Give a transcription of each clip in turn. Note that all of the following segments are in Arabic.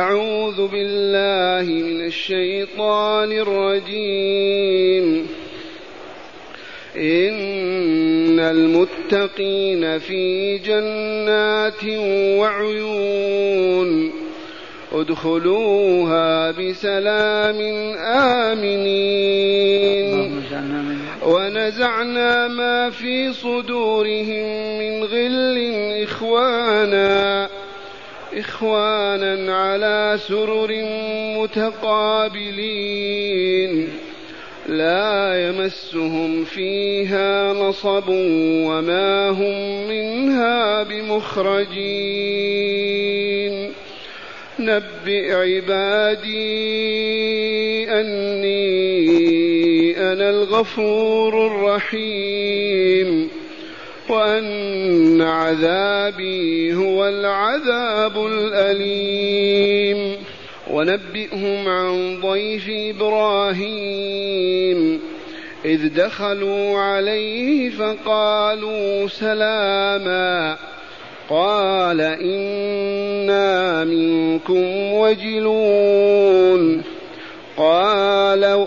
أعوذ بالله من الشيطان الرجيم. إن المتقين في جنات وعيون. ادخلوها بسلام آمنين. ونزعنا ما في صدورهم من غل إخوانا. إخوانا على سرر متقابلين. لا يمسهم فيها نصب وما هم منها بمخرجين. نبئ عبادي أني أنا الغفور الرحيم. وأن عذابي هو العذاب الأليم. ونبئهم عن ضيف إبراهيم. إذ دخلوا عليه فقالوا سلاما. قال إنا منكم وجلون. قالوا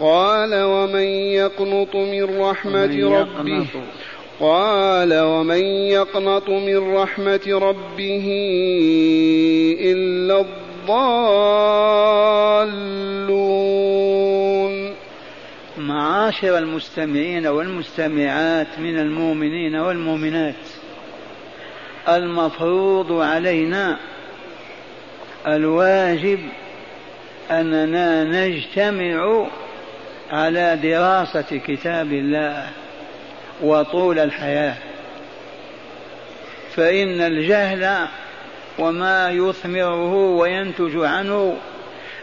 قال ومن يقنط من رحمة ربه قال ومن يقنط من رحمة ربه إلا الضالون. معاشر المستمعين والمستمعات من المؤمنين والمؤمنات المفروض علينا الواجب أننا نجتمع على دراسة كتاب الله وطول الحياة. فإن الجهل وما يثمره وينتج عنه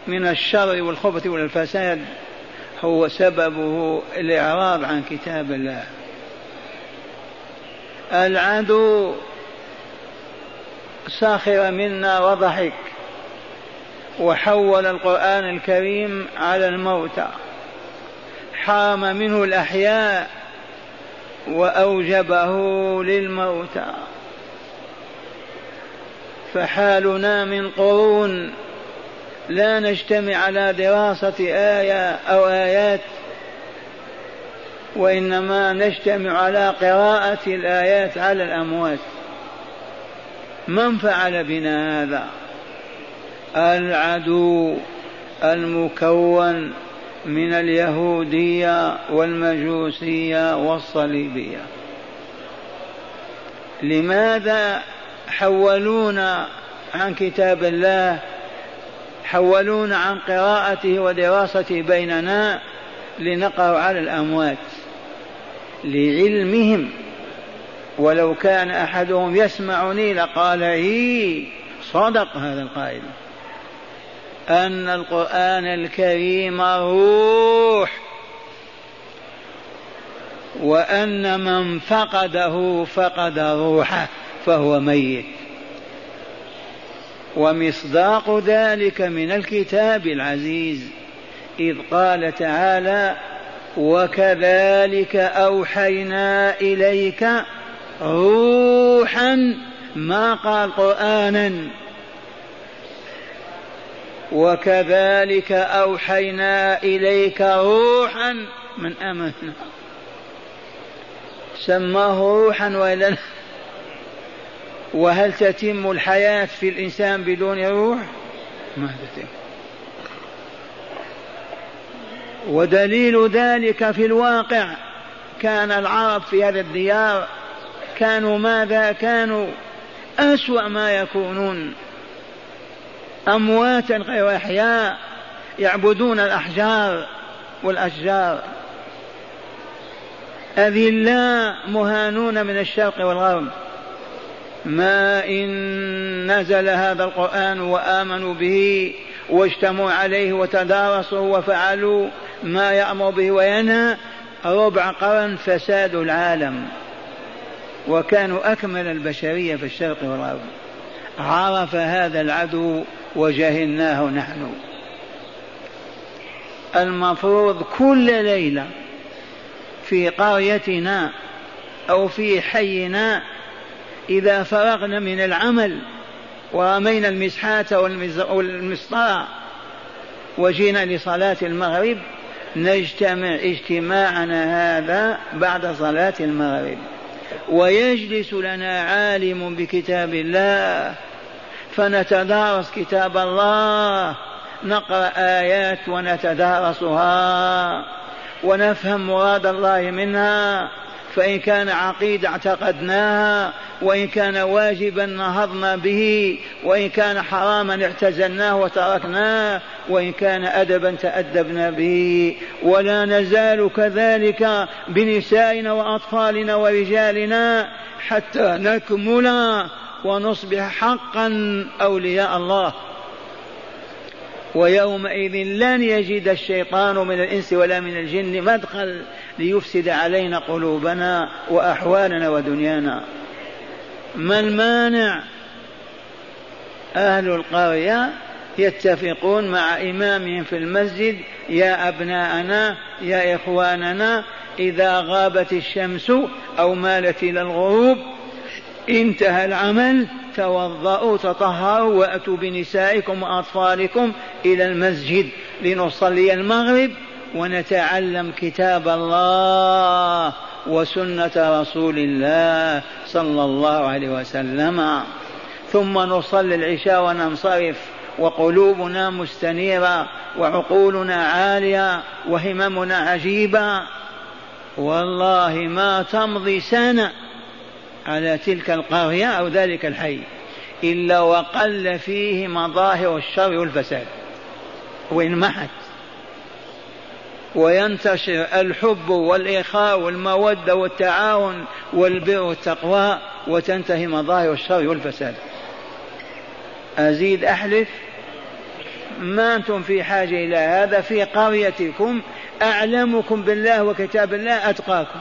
من الشر والخبث والفساد هو سببه الإعراض عن كتاب الله. العدو ساخر منا وضحك وحول القرآن الكريم على الموتى. حام منه الأحياء وأوجبه للموتى. فحالنا من قرون لا نجتمع على دراسة آية أو آيات وإنما نجتمع على قراءة الآيات على الأموات. من فعل بنا هذا؟ العدو المكون من اليهودية والمجوسية والصليبية. لماذا حولونا عن كتاب الله حولونا عن قراءته ودراسته بيننا لنقرأ على الأموات؟ لعلمهم. ولو كان أحدهم يسمعني لقال هي صدق هذا القائل. أن القرآن الكريم روح وأن من فقده فقد روحه فهو ميت. ومصداق ذلك من الكتاب العزيز إذ قال تعالى وكذلك أوحينا إليك روحا ما قال قرآنا وكذلك أوحينا إليك روحا من أمرنا سماه روحا وإلا وهل تتم الحياة في الإنسان بدون روح؟ ما تتم. ودليل ذلك في الواقع. كان العرب في هذه الديار. كانوا ماذا؟ كانوا أسوأ ما يكونون. أمواتا غير أحياء يعبدون الأحجار والأشجار. أذلاء مهانون من الشرق والغرب. ما إن نزل هذا القرآن وآمنوا به واجتمعوا عليه وتدارسوا وفعلوا ما يأمر به وينهى ربع قرن فساد العالم. وكانوا أكمل البشرية في الشرق والغرب. عرف هذا العدو وجهلناه نحن. المفروض كل ليلة في قريتنا أو في حينا إذا فرغنا من العمل ورمينا المسحاة والمسطرة وجينا لصلاة المغرب نجتمع اجتماعنا هذا بعد صلاة المغرب. ويجلس لنا عالم بكتاب الله فنتدارس كتاب الله نقرأ آيات ونتدارسها ونفهم مراد الله منها فإن كان عقيدة اعتقدناها وإن كان واجبا نهضنا به وإن كان حراما اعتزلناه وتركناه وإن كان أدبا تأدبنا به. ولا نزال كذلك بنسائنا وأطفالنا ورجالنا حتى نكمل ونصبح حقا أولياء الله. ويومئذ لن يجد الشيطان من الإنس ولا من الجن مدخل ليفسد علينا قلوبنا وأحوالنا ودنيانا. ما المانع؟ أهل القرية يتفقون مع إمامهم في المسجد يا أبناءنا يا إخواننا إذا غابت الشمس أو مالت إلى الغروب انتهى العمل توضأوا تطهروا وأتوا بنسائكم وأطفالكم إلى المسجد لنصلي المغرب ونتعلم كتاب الله وسنة رسول الله صلى الله عليه وسلم. ثم نصلي العشاء وننصرف وقلوبنا مستنيرة وعقولنا عالية وهممنا عجيبة. والله ما تمضي سنة على تلك القرية أو ذلك الحي إلا وقل فيه مظاهر الشر والفساد. وإن محت. وينتشر الحب والإخاء والمودة والتعاون والبر والتقوى وتنتهي مظاهر الشر والفساد. أزيد أحلف. ما أنتم في حاجة إلى هذا؟ في قريتكم أعلمكم بالله وكتاب الله أتقاكم.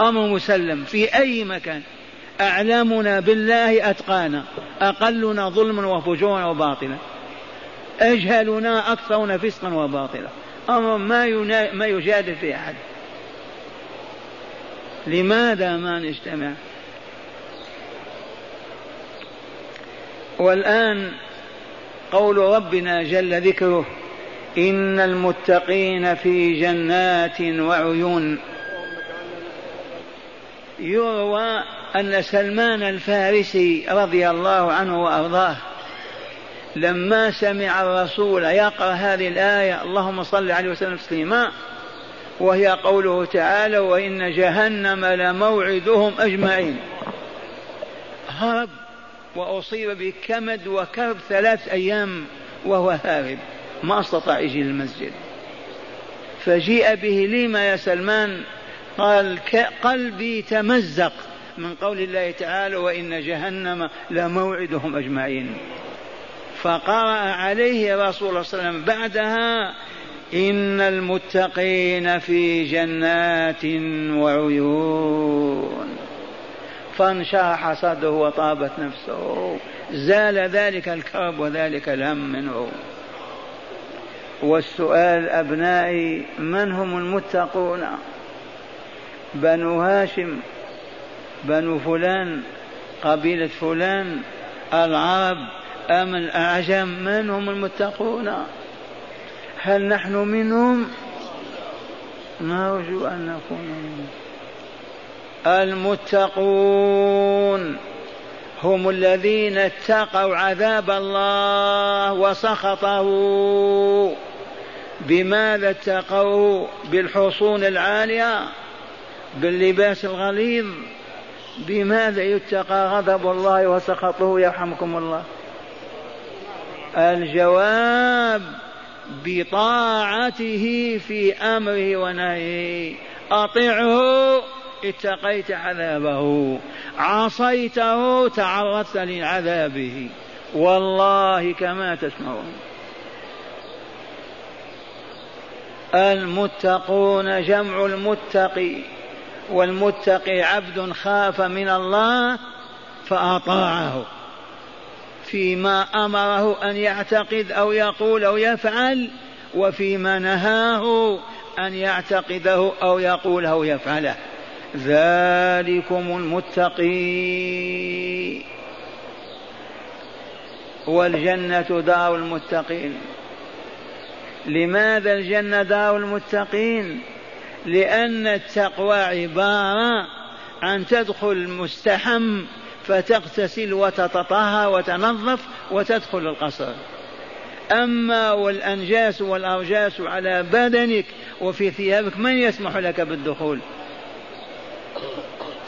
أمر مسلم في أي مكان. أعلمنا بالله أتقانا. أقلنا ظلما وفجورا وباطلا. أجهلنا أكثرنا فسقا وباطلا. أمر ما, ينا... ما يجادل فيه أحد. لماذا ما نجتمع؟ والآن قول ربنا جل ذكره إن المتقين في جنات وعيون. يروى أن سلمان الفارسي رضي الله عنه وأرضاه لما سمع الرسول يقرأ هذه الآية اللهم صل عليه وسلم تسليما وهي قوله تعالى وإن جهنم لموعدهم أجمعين هرب وأصيب بكمد وكرب ثلاث أيام وهو هارب ما استطاع يجي للمسجد. فجيء به لما يا سلمان قال قلبي تمزق من قول الله تعالى وإن جهنم لموعدهم أجمعين. فقرأ عليه رسول الله صلى الله عليه وسلم بعدها إن المتقين في جنات وعيون. فانشرح صدره وطابت نفسه. زال ذلك الكرب وذلك الهم منه. والسؤال أبنائي من هم المتقون؟ بنو هاشم بنو فلان قبيلة فلان العرب أم الأعجم من هم المتقون؟ هل نحن منهم؟ نرجو أن نكون منهم. المتقون هم الذين اتقوا عذاب الله وسخطه بماذا اتقوا بالحصون العالية؟ باللباس الغليظ بماذا يتقى غضب الله وسخطه يرحمكم الله؟ الجواب بطاعته في أمره ونهيه. أطعه اتقيت عذابه. عصيته تعرضت لعذابه. والله كما تسمعون. المتقون جمع المتقي. والمتقي عبد خاف من الله فأطاعه. فيما أمره أن يعتقد أو يقول أو يفعل وفيما نهاه أن يعتقده أو يقول أو يفعله. ذلكم المتقي. والجنة دار المتقين. لماذا الجنة دار المتقين؟ لأن التقوى عبارة عن تدخل مستحم فتغتسل وتتطهر وتنظف وتدخل القصر. أما والأنجاس والأرجاس على بدنك وفي ثيابك من يسمح لك بالدخول؟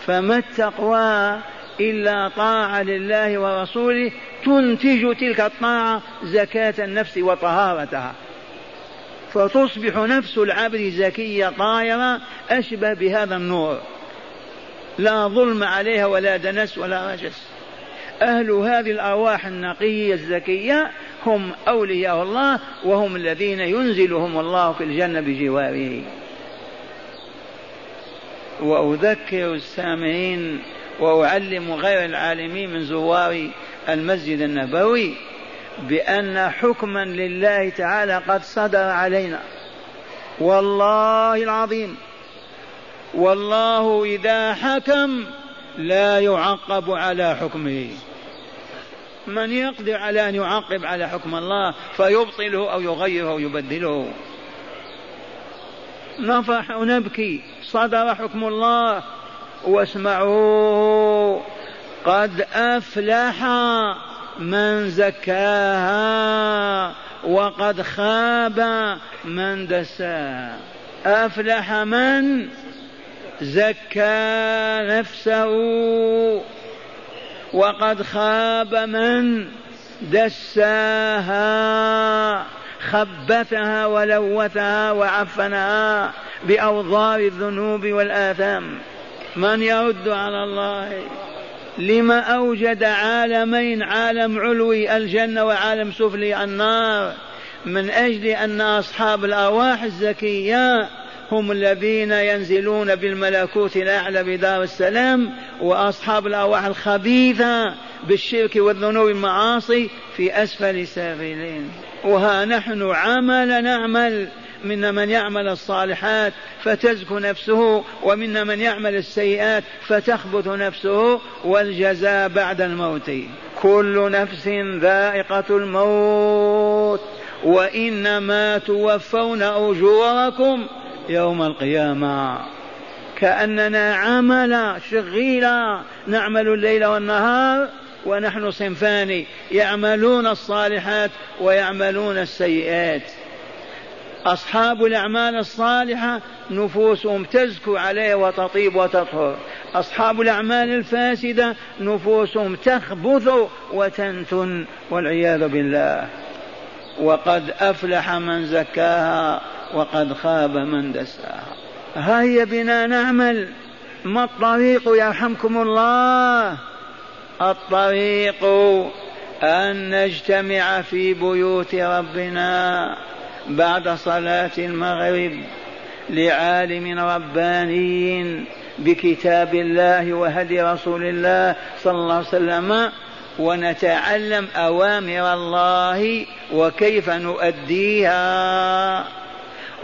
فما التقوى إلا طاعة لله ورسوله تنتج تلك الطاعة زكاة النفس وطهارتها. فتصبح نفس العبد زكية طاهرة أشبه بهذا النور لا ظلم عليها ولا دنس ولا رجس. أهل هذه الأرواح النقية الزكية هم أولياء الله وهم الذين ينزلهم الله في الجنة بجواره. وأذكر السامعين وأعلم غير العالمين من زوار المسجد النبوي بأن حكما لله تعالى قد صدر علينا. والله العظيم. والله إذا حكم لا يعقب على حكمه. من يقدر على أن يعقب على حكم الله فيبطله أو يغيره أو يبدله. نفرح ونبكي. صدر حكم الله. واسمعوا قد أفلح من زكاها وقد خاب من دساها. أفلح من زكى نفسه وقد خاب من دساها. خبثها ولوثها وعفنها بأوضار الذنوب والآثام. من يرد على الله؟ لما أوجد عالمين عالم علوي الجنة وعالم سفلي النار. من أجل أن أصحاب الأرواح الزكية هم الذين ينزلون بالملكوت الأعلى بدار السلام وأصحاب الأرواح الخبيثة بالشرك والذنوب والمعاصي في أسفل السافلين. وها نحن عمل نعمل. منا من يعمل الصالحات فتزكو نفسه ومنا من يعمل السيئات فتخبث نفسه والجزاء بعد الموت. كل نفس ذائقة الموت. وإنما توفون أجوركم يوم القيامة. كأننا عمل شغيلا نعمل الليل والنهار ونحن صنفان يعملون الصالحات ويعملون السيئات. أصحاب الأعمال الصالحة نفوسهم تزكو عليه وتطيب وتطهر. أصحاب الأعمال الفاسدة نفوسهم تخبث وتنتن والعياذ بالله. وقد أفلح من زكاها وقد خاب من دساها. هيا بنا نعمل. ما الطريق يرحمكم الله؟ الطريق أن نجتمع في بيوت ربنا. بعد صلاة المغرب لعالم رباني بكتاب الله وهدي رسول الله صلى الله عليه وسلم ونتعلم أوامر الله وكيف نؤديها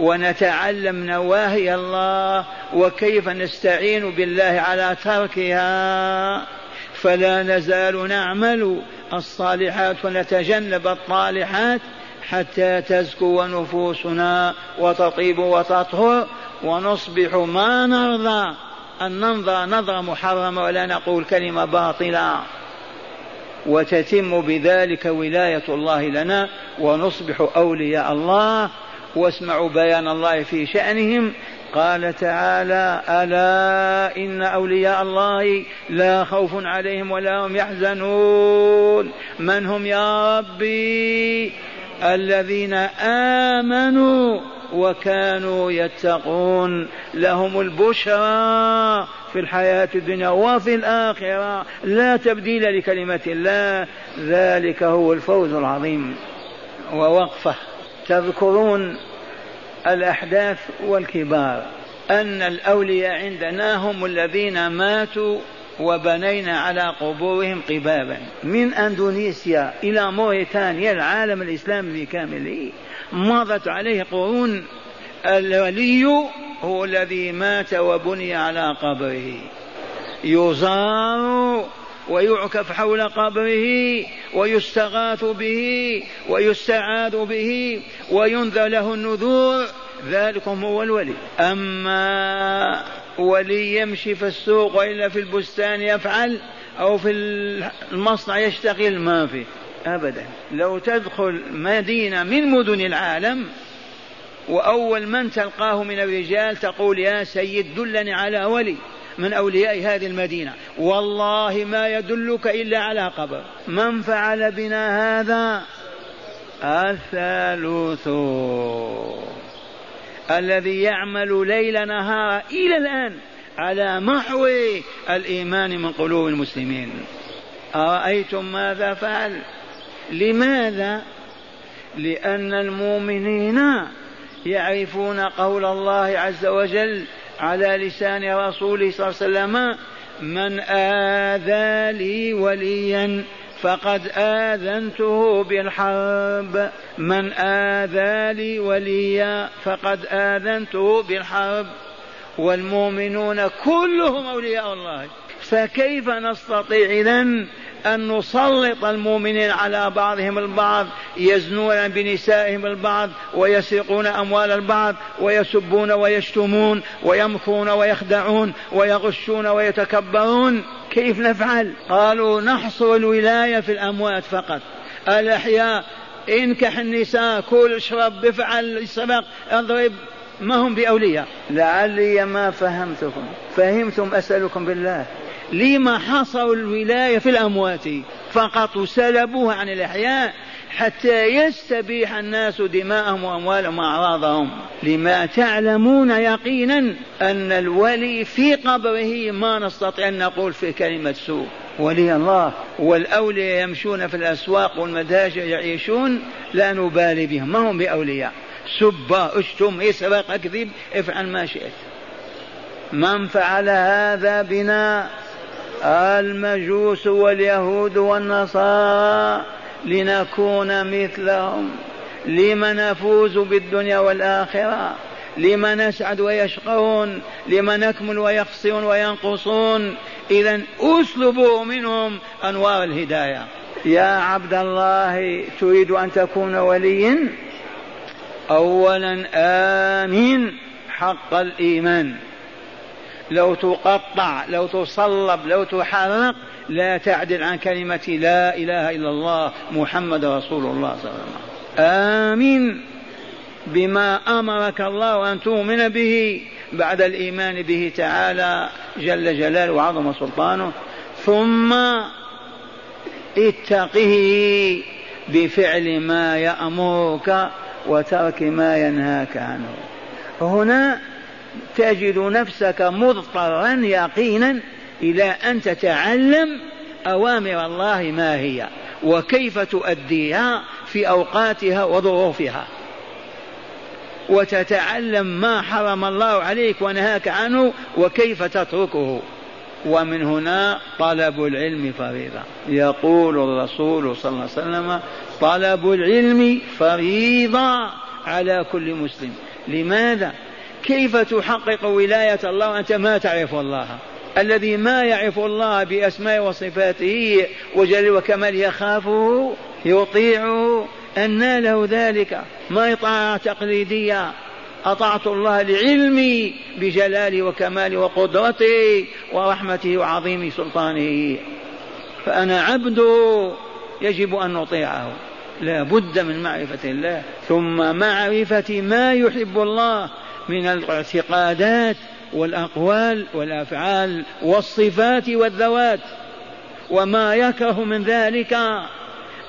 ونتعلم نواهي الله وكيف نستعين بالله على تركها. فلا نزال نعمل الصالحات ونتجنب الطالحات حتى تزكو نفوسنا وتطيب وتطهر ونصبح ما نرضى أن ننظر نظرة محرمة ولا نقول كلمة باطلة. وتتم بذلك ولاية الله لنا ونصبح أولياء الله. واسمعوا بيان الله في شأنهم. قال تعالى ألا إن أولياء الله لا خوف عليهم ولا هم يحزنون. من هم يا ربي؟ الذين آمنوا وكانوا يتقون. لهم البشرى في الحياة الدنيا وفي الآخرة. لا تبديل لكلمة الله. ذلك هو الفوز العظيم. ووقفة. تذكرون الأحداث والكبار. أن الأولياء عندنا هم الذين ماتوا وبنينا على قبورهم قبابا من أندونيسيا إلى موريتانيا العالم الإسلامي بكامله مضت عليه قرون. الولي هو الذي مات وبني على قبره. يزار ويعكف حول قبره ويستغاث به ويستعاذ به وينذر له النذور. ذلكم هو الولي. أما ولي يمشي في السوق وإلا في البستان يفعل أو في المصنع يشتغل ما في أبدا. لو تدخل مدينة من مدن العالم وأول من تلقاه من الرجال تقول يا سيد دلني على ولي من أولياء هذه المدينة. والله ما يدلك إلا على قبر. من فعل بنا هذا؟ الثالوث الذي يعمل ليل نهار إلى الآن على محو الإيمان من قلوب المسلمين. أرأيتم ماذا فعل؟ لماذا؟ لأن المؤمنين يعرفون قول الله عز وجل على لسان رسوله صلى الله عليه وسلم من آذى لي وليا فقد آذنته بالحرب. من آذى لي وليا فقد آذنته بالحرب. والمؤمنون كلهم أولياء الله. فكيف نستطيع إذن أن نسلط المؤمنين على بعضهم البعض يزنون بنسائهم البعض ويسرقون أموال البعض ويسبون ويشتمون ويمكرون ويخدعون ويغشون ويتكبرون؟ كيف نفعل؟ قالوا نحصر الولاية في الأموات فقط. الأحياء انكح النساء كل اشرب افعل السبق اضرب ما هم بأولياء. لعلي ما فهمتكم. فهمتم أسألكم بالله. لما حصروا الولاية في الأموات فقط سلبوها عن الأحياء حتى يستبيح الناس دماءهم وأموالهم وأعراضهم. لما تعلمون يقينا أن الولي في قبره ما نستطيع أن نقول في كلمة سوء. ولي الله والأولياء يمشون في الأسواق والمتاجر يعيشون لا نبالي بهم. ما هم بأولياء؟ سب اشتم اسرق اكذب افعل ما شئت. من فعل هذا بنا؟ المجوس واليهود والنصارى. لنكون مثلهم. لم نفوز بالدنيا والآخرة. لم نسعد ويشقون. لم نكمل ويخسرون وينقصون. إذا أسلبوا منهم أنوار الهداية. يا عبد الله تريد أن تكون وليا؟ أولا آمين حق الإيمان. لو تقطع لو تصلب لو تحرق لا تعدل عن كلمة لا إله إلا الله محمد رسول الله صلى الله عليه وسلم. آمين بما أمرك الله أن تؤمن به بعد الإيمان به تعالى جل جلاله وعظم سلطانه. ثم اتقه بفعل ما يأمرك وترك ما ينهاك عنه. هنا تجد نفسك مضطرا يقينا إلى ان تتعلم أوامر الله ما هي وكيف تؤديها في أوقاتها وظروفها. وتتعلم ما حرم الله عليك ونهاك عنه وكيف تتركه. ومن هنا طلب العلم فريضة. يقول الرسول صلى الله عليه وسلم طلب العلم فريضة على كل مسلم. لماذا؟ كيف تحقق ولاية الله وأنت ما تعرف الله؟ الذي ما يعرف الله بأسماء وصفاته وجل وكمال يخافه يطيعه أن له ذلك. ما طاعة تقليدية؟ أطعت الله لعلمي بجلاله وكماله وقدرته ورحمته وعظيم سلطانه. فأنا عبده يجب أن نطيعه لا بد من معرفة الله. ثم معرفة ما يحب الله من الاعتقادات والأقوال والأفعال والصفات والذوات وما يكره من ذلك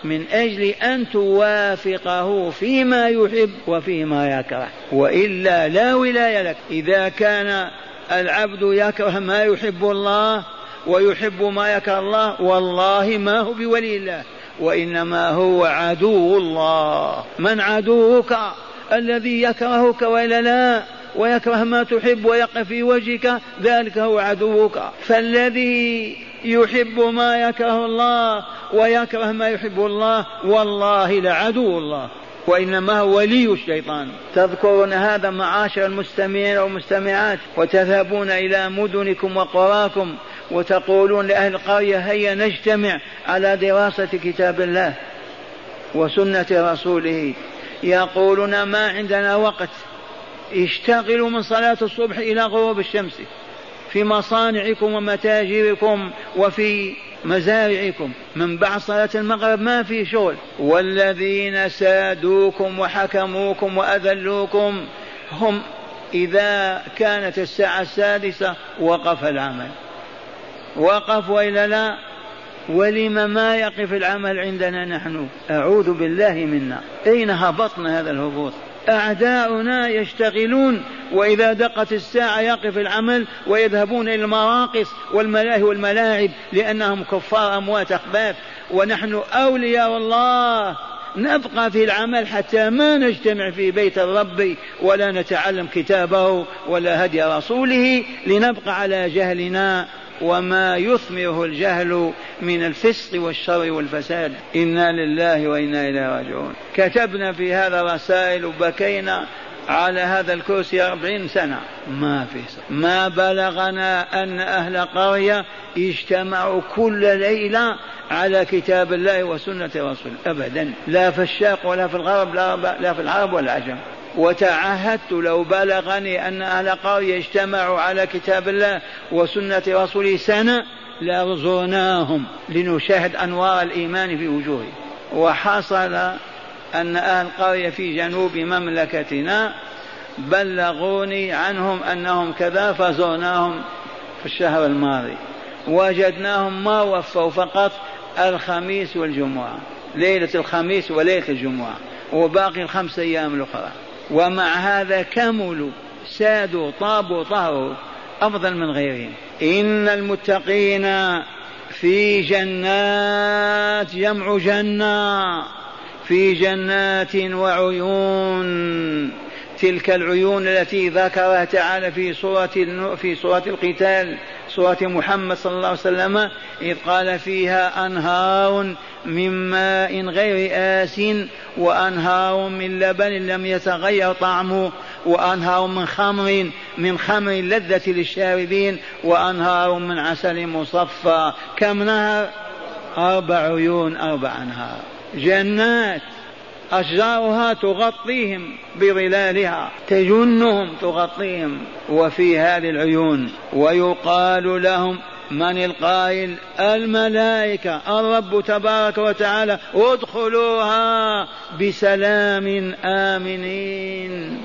من أجل أن توافقه فيما يحب وفيما يكره. وإلا لا ولاية لك. إذا كان العبد يكره ما يحب الله ويحب ما يكره الله والله ما هو بولي الله وإنما هو عدو الله. من عدوك؟ الذي يكرهك وإلا لا. ويكره ما تحب ويقف في وجهك ذلك هو عدوك. فالذي يحب ما يكره الله ويكره ما يحب الله والله لعدو الله وإنما هو ولي الشيطان. تذكرون هذا معاشر المستمعين والمستمعات وتذهبون إلى مدنكم وقراكم وتقولون لأهل القرية هيا نجتمع على دراسة كتاب الله وسنة رسوله. يقولون ما عندنا وقت. اشتغلوا من صلاة الصبح إلى غروب الشمس في مصانعكم ومتاجركم وفي مزارعكم. من بعد صلاة المغرب ما في شغل. والذين سادوكم وحكموكم وأذلوكم هم إذا كانت الساعة السادسة وقف العمل. وقف وإلا لا؟ ولم ما يقف العمل عندنا نحن؟ أعوذ بالله منا. أين هبطنا هذا الهبوط؟ أعداؤنا يشتغلون وإذا دقت الساعة يقف العمل ويذهبون إلى المراقص والملاهي والملاعب لأنهم كفار أموات أخباث ونحن أولياء الله. نبقى في العمل حتى ما نجتمع في بيت الرب ولا نتعلم كتابه ولا هدي رسوله لنبقى على جهلنا. وما يثمره الجهل من الفسق والشر والفساد. إنا لله وإنا إليه راجعون. كتبنا في هذا رسائل وبكينا على هذا الكرسي أربعين سنة. ما في صح. ما بلغنا أن أهل قرية اجتمعوا كل ليلة على كتاب الله وسنة رسوله. أبدا. لا في الشرق ولا في الغرب لا في العرب ولا العجم وتعهدت لو بلغني أن أهل قرية اجتمعوا على كتاب الله وسنة رسوله سنة لزرناهم لنشاهد أنوار الإيمان في وجوههم. وحصل أن أهل قرية في جنوب مملكتنا بلغوني عنهم أنهم كذا فزرناهم في الشهر الماضي. وجدناهم ما وفوا فقط الخميس والجمعة ليلة الخميس وليلة الجمعة وباقي الخمس أيام الأخرى. ومع هذا كملوا سادوا طابوا طهروا أفضل من غيرهم. إن المتقين في جنات جمع جنة في جنات وعيون. تلك العيون التي ذكرها تعالى في سورة في سورة القتال. سورة محمد صلى الله عليه وسلم إذ قال فيها أنهار من ماء غير آس وأنهار من لبن لم يتغير طعمه وأنهار من خمر من خمر لذة للشاربين وأنهار من عسل مصفى كم نهر؟ أربع عيون أربع أنهار. جنات. أشجارها تغطيهم بظلالها تجنهم تغطيهم وفي هذه العيون ويقال لهم من القائل؟ الملائكة الرب تبارك وتعالى ادخلوها بسلام آمنين.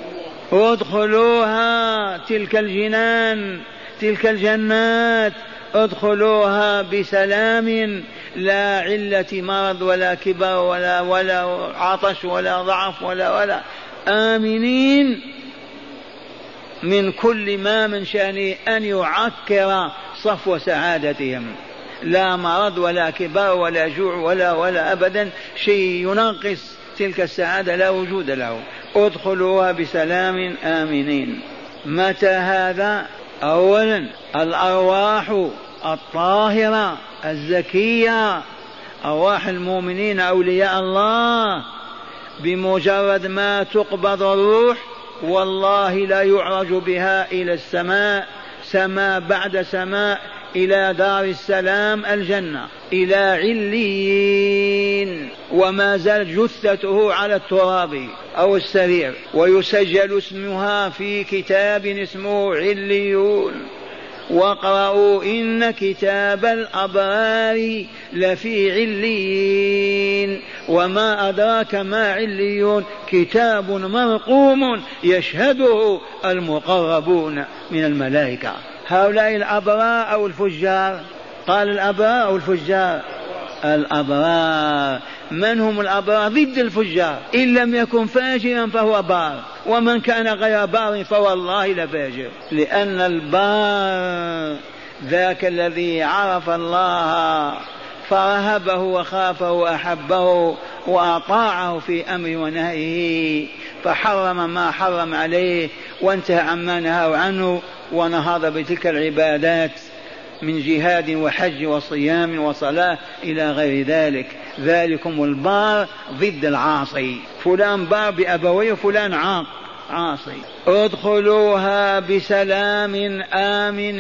ادخلوها تلك الجنان تلك الجنات ادخلوها بسلام لا علة مرض ولا كبر ولا ولا عطش ولا ضعف ولا ولا. آمنين من كل ما من شأنه أن يعكر صفو سعادتهم. لا مرض ولا كبر ولا جوع ولا ولا أبدا. شيء ينقص تلك السعادة لا وجود له. ادخلوها بسلام آمنين. متى هذا؟ أولا الأرواح الطاهرة الزكية. أرواح المؤمنين أولياء الله. بمجرد ما تقبض الروح والله لا يعرج بها إلى السماء. سماء بعد سماء إلى دار السلام الجنة إلى عليين. وما زال جثته على التراب أو السرير. ويسجل اسمها في كتاب اسمه عليون. واقرأوا إن كتاب الأبرار لفي عليين. وما أدراك ما عليون. كتاب مرقوم يشهده المقربون من الملائكة. هؤلاء الأبرار أو الفجار؟ قال الأبرار أو الفجار؟ الأبرار من هم الأبرار ضد الفجار. إن لم يكن فاجرا فهو بار. ومن كان غير بار فوالله لفاجر لأن البار ذاك الذي عرف الله فرهبه وخافه وأحبه وأطاعه في أمر ونهيه فحرم ما حرم عليه وانتهى عما نهاه عنه. ونهض بتلك العبادات من جهاد وحج وصيام وصلاة إلى غير ذلك. ذلكم البار ضد العاصي. فلان بار بأبويه وفلان عاق عاصي. ادخلوها بسلام آمنين.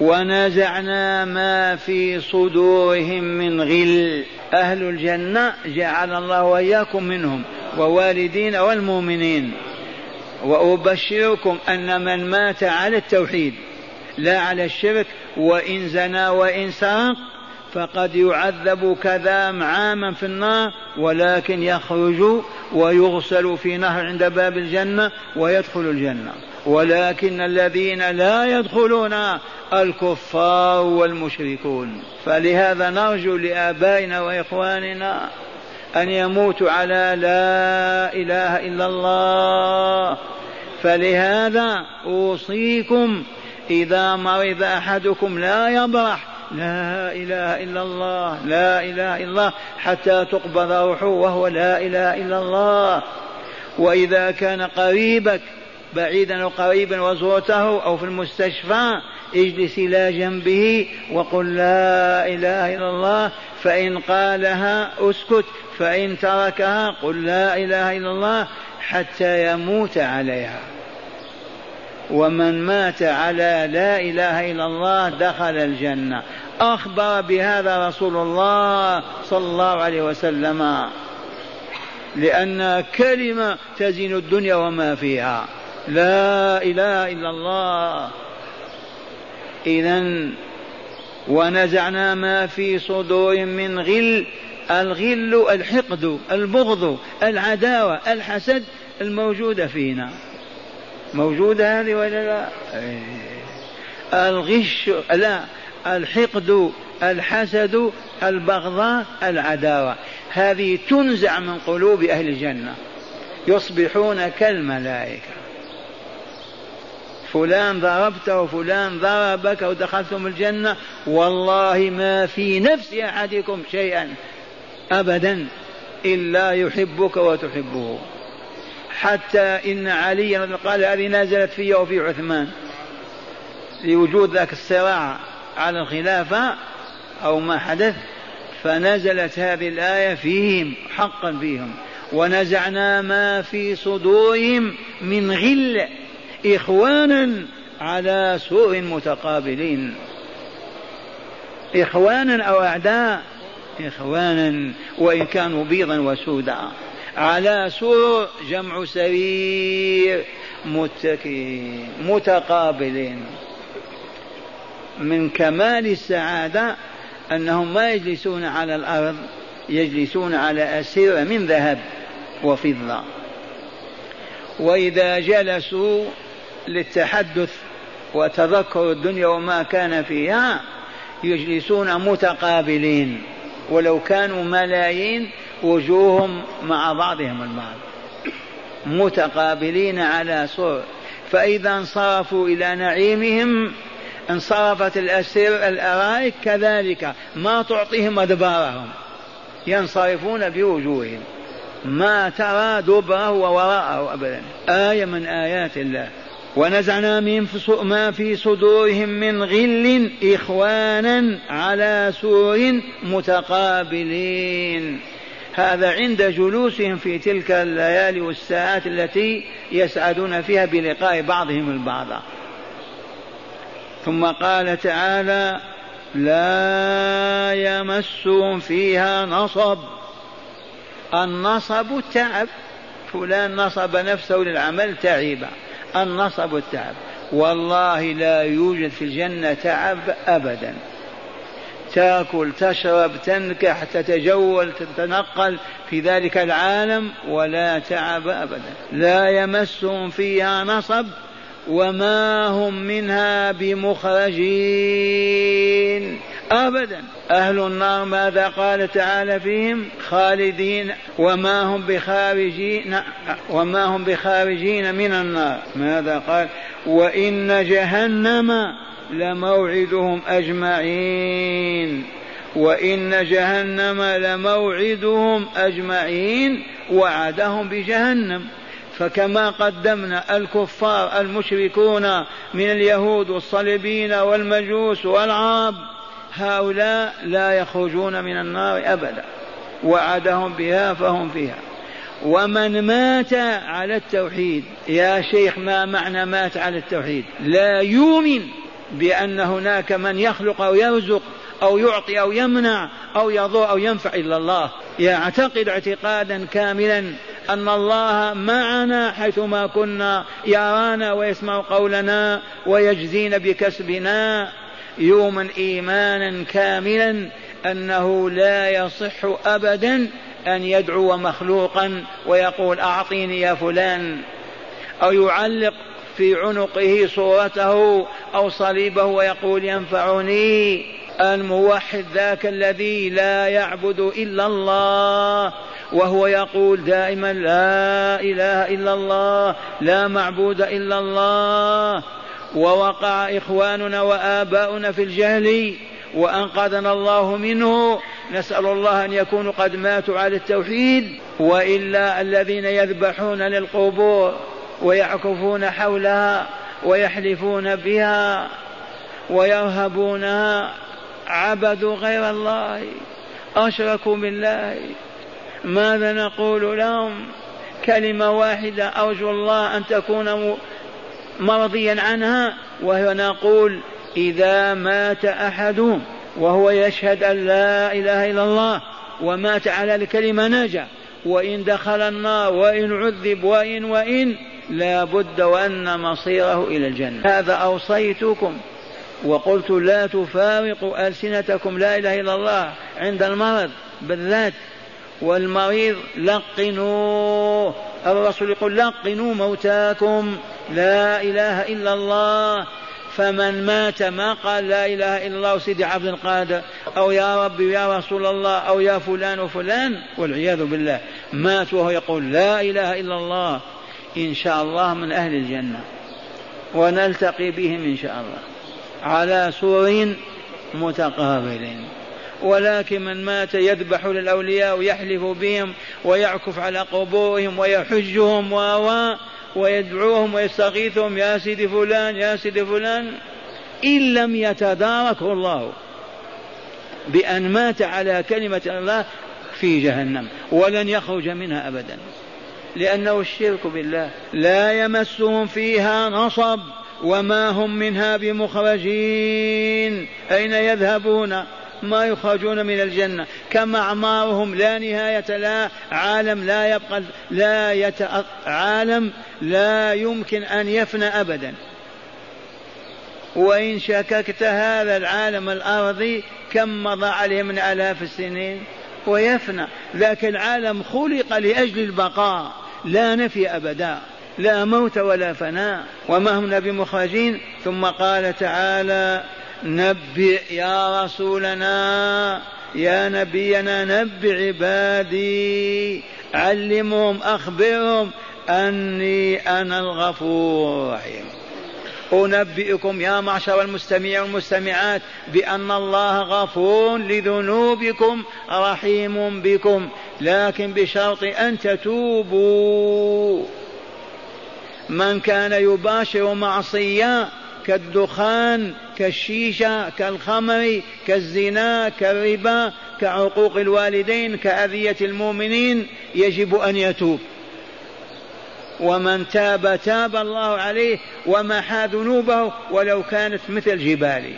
ونزعنا ما في صدورهم من غل. أهل الجنة جعل الله وإياكم منهم ووالدين والمؤمنين. وأبشركم أن من مات على التوحيد لا على الشرك وإن زنى وإن سرق فقد يعذب كذا عاما في النار ولكن يخرج ويغسل في نهر عند باب الجنة ويدخل الجنة. ولكن الذين لا يدخلون الكفار والمشركون. فلهذا نرجو لآبائنا وإخواننا أن يموتوا على لا إله إلا الله. فلهذا أوصيكم إذا مرض أحدكم لا يبرح لا إله إلا الله لا إله إلا الله حتى تقبض روحه وهو لا إله إلا الله. وإذا كان قريبك بعيدا أو قريبا وزرته أو في المستشفى اجلس إلى جنبه وقل لا إله إلا الله فإن قالها اسكت فإن تركها قل لا إله إلا الله حتى يموت عليها. ومن مات على لا إله إلا الله دخل الجنة. أخبر بهذا رسول الله صلى الله عليه وسلم لأن كلمة تزين الدنيا وما فيها. لا إله إلا الله. اذا ونزعنا ما في صدورهم من غل الغل الحقد البغض العداوة الحسد الموجودة فينا. موجودة هذه ولا لا؟ إيه. الغش لا. الحقد الحسد البغضاء العداوة. هذه تنزع من قلوب أهل الجنة. يصبحون كالملائكة. فلان ضربته وفلان ضربك ودخلتم الجنة والله ما في نفس أحدكم شيئا. أبدا إلا يحبك وتحبه. حتى إن عليا قال هذه نزلت في وفي عثمان. لوجود ذاك الصراع على الخلافة أو ما حدث فنزلت هذه الآية فيهم حقا فيهم. ونزعنا ما في صدورهم من غل إخوانا على سوء متقابلين. إخوانا أو أعداء إخوانا وإن كانوا بيضا وسودا. على سرر جمع سرير متكئين متقابلين. من كمال السعادة أنهم ما يجلسون على الأرض يجلسون على أسرة من ذهب وفضة. وإذا جلسوا للتحدث وتذكر الدنيا وما كان فيها يجلسون متقابلين. ولو كانوا ملايين وجوههم مع بعضهم البعض. متقابلين على سور فإذا انصرفوا إلى نعيمهم انصرفت الأسر الأرائك كذلك. ما تعطيهم أدبارهم. ينصرفون بوجوههم. ما ترى دبره ووراءه أبدا. آية من آيات الله. ونزعنا من ما في صدورهم من غل إخوانا على سور متقابلين. هذا عند جلوسهم في تلك الليالي والساعات التي يسعدون فيها بلقاء بعضهم البعض. ثم قال تعالى لا يمسهم فيها نصب. النصب التعب فلان نصب نفسه للعمل تعب النصب التعب والله لا يوجد في الجنة تعب أبدا. تأكل تشرب تنكح تتجول تتنقل في ذلك العالم ولا تعب ابدا. لا يمسهم فيها نصب وما هم منها بمخرجين. أبدا. أهل النار ماذا قال تعالى فيهم؟ خالدين. وما هم بخارجين وما هم بخارجين من النار. ماذا قال؟ وإن جهنم لموعدهم أجمعين. وإن جهنم لموعدهم أجمعين. وعدهم بجهنم. فكما قدمنا الكفار المشركون من اليهود والصليبين والمجوس والعرب هؤلاء لا يخرجون من النار أبدا. وعدهم بها فهم فيها. ومن مات على التوحيد يا شيخ ما معنى مات على التوحيد؟ لا يؤمن بأن هناك من يخلق أو يرزق أو يعطي أو يمنع أو يضر أو ينفع إلا الله. يعتقد اعتقادا كاملا أن الله معنا حيثما كنا يرانا ويسمع قولنا ويجزينا بكسبنا. يؤمن إيمانا كاملا أنه لا يصح أبدا أن يدعو مخلوقا ويقول أعطيني يا فلان أو يعلق في عنقه صورته أو صليبه ويقول ينفعني الموحد ذاك الذي لا يعبد إلا الله وهو يقول دائما لا إله إلا الله لا معبود إلا الله. ووقع إخواننا وآباؤنا في الجهل وأنقذنا الله منه. نسأل الله أن يكونوا قد ماتوا على التوحيد وإلا الذين يذبحون للقبور ويعكفون حولها ويحلفون بها ويرهبونها عبدوا غير الله. أشركوا بالله. ماذا نقول لهم؟ كلمة واحدة. أرجو الله أن تكون مرضيا عنها وهو نقول إذا مات أحدهم وهو يشهد أن لا إله إلا الله ومات على الكلمة نجا وإن دخل النار وإن عذب وإن وإن لا بد وأن مصيره إلى الجنة. هذا أوصيتكم وقلت لا تفارقوا ألسنتكم لا إله إلا الله عند المرض بالذات. والمريض لقنوه. الرسول يقول لقنوا موتاكم. لا إله إلا الله. فمن مات ما قال لا إله إلا الله سيدي عبد القادر. أو يا ربي يا رسول الله أو يا فلان وفلان والعياذ بالله. مات وهو يقول لا إله إلا الله. إن شاء الله من أهل الجنة. ونلتقي بهم إن شاء الله. على سور متقابلين. ولكن من مات يذبح للأولياء ويحلف بهم ويعكف على قبورهم ويحجهم و ويدعوهم ويستغيثهم يا سيدي فلان يا سيدي فلان. إن لم يتداركه الله بأن مات على كلمة الله في جهنم ولن يخرج منها أبدا. لأنه الشرك بالله. لا يمسهم فيها نصب وما هم منها بمخرجين. أين يذهبون؟ ما يخرجون من الجنة. كم أعمارهم لا نهاية لا عالم لا يبقى لا يت... عالم لا يمكن أن يفنى أبدا. وإن شككت هذا العالم الأرضي كم مضى عليه من آلاف السنين؟ ويفنى. لكن العالم خلق لأجل البقاء. لا نفي أبدا. لا موت ولا فناء. وما هم بمخرجين ثم قال تعالى نبئ يا رسولنا يا نبينا نبئ عبادي. علمهم أخبرهم أني أنا الغفور. الرحيم أنبئكم يا معشر المستمعين والمستمعات بأن الله غفور لذنوبكم رحيم بكم. لكن بشرط أن تتوبوا. من كان يباشر معصية كالدخان كالشيشة كالخمر كالزنا كالربا كعقوق الوالدين كأذية المؤمنين يجب أن يتوب. ومن تاب تاب الله عليه ومحى ذنوبه ولو كانت مثل الجبال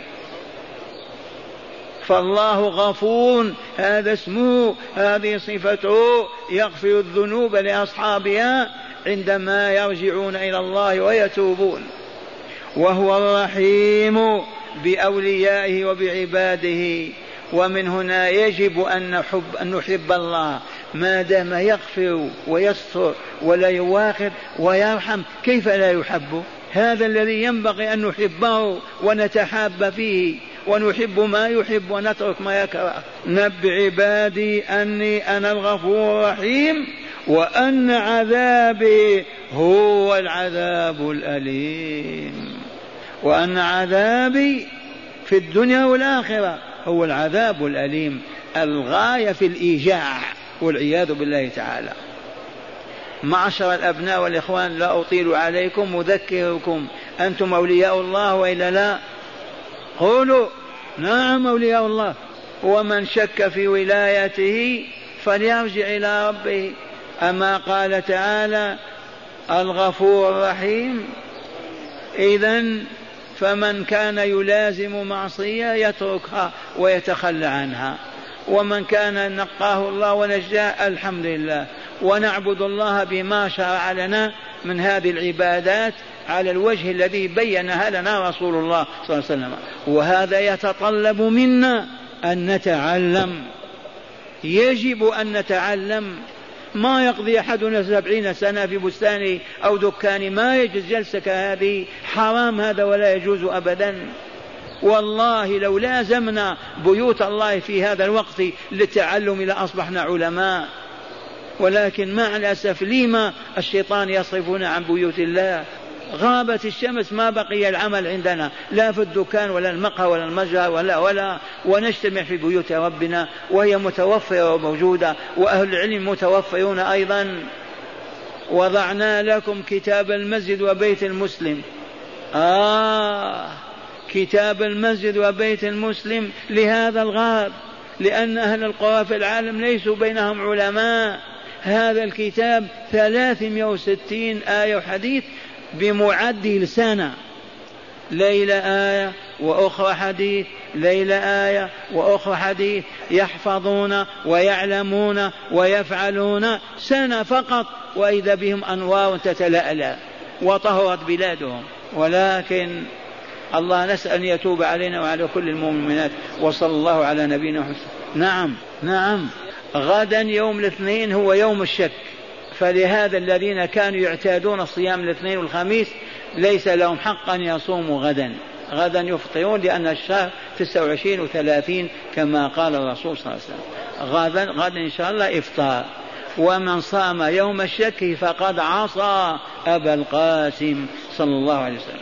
فالله غفور هذا اسمه هذه صفته يغفر الذنوب لأصحابها عندما يرجعون إلى الله ويتوبون. وهو الرحيم بأوليائه وبعباده. ومن هنا يجب أن نحب أن نحب الله. ما دام يغفر ويستر ولا يواخذ ويرحم كيف لا يحب؟ هذا الذي ينبغي أن نحبه ونتحاب فيه. ونحب ما يحب ونترك ما يكره. نب عبادي أني أنا الغفور الرحيم وأن عذابي هو العذاب الأليم. وأن عذابي في الدنيا والآخرة هو العذاب الأليم الغاية في الإيجاع والعياذ بالله تعالى. معشر الأبناء والإخوان لا أطيل عليكم أذكركم. أنتم أولياء الله وإلا لا؟ قولوا نعم أولياء الله. ومن شك في ولايته فليرجع إلى ربه. أما قال تعالى الغفور الرحيم. إذا فمن كان يلازم معصية يتركها ويتخلى عنها. ومن كان نقاه الله ونجاه الحمد لله. ونعبد الله بما شرع لنا من هذه العبادات على الوجه الذي بينها لنا رسول الله صلى الله عليه وسلم. وهذا يتطلب منا أن نتعلم. يجب أن نتعلم ما يقضي أحدنا سبعين سنة في بستان أو دكان ما يجوز جلسة كهذه حرام هذا ولا يجوز أبدا. والله لو لازمنا بيوت الله في هذا الوقت للتعلم لأصبحنا علماء. ولكن مع الأسف لما الشيطان يصرفنا عن بيوت الله؟ غابت الشمس ما بقي العمل عندنا. لا في الدكان ولا المقهى ولا المجهى ولا ولا ونجتمع في بيوت ربنا وهي متوفرة وموجودة وأهل العلم متوفرون أيضا. وضعنا لكم كتاب المسجد وبيت المسلم. آه كتاب المسجد وبيت المسلم لهذا الغرض لأن أهل القرى في العالم ليسوا بينهم علماء. هذا الكتاب ثلاثمائة وستين آية وحديث بمعدل سنة ليلة آية وأخرى حديث ليلة آية وأخرى حديث. يحفظون ويعلمون ويفعلون سنة فقط وإذا بهم أنوار تتلألأ وطهرت بلادهم. ولكن الله نسأل أن يتوب علينا وعلى كل المؤمنات. وصلى الله على نبينا محمد. نعم نعم. غدا يوم الاثنين هو يوم الشك. فلهذا الذين كانوا يعتادون صيام الاثنين والخميس ليس لهم حق أن يصوموا غدا. غدا يفطرون لأن الشهر 29 و30 كما قال الرسول صلى الله عليه وسلم. غدا غدا إن شاء الله إفطار. ومن صام يوم الشك فقد عصى أبا القاسم صلى الله عليه وسلم.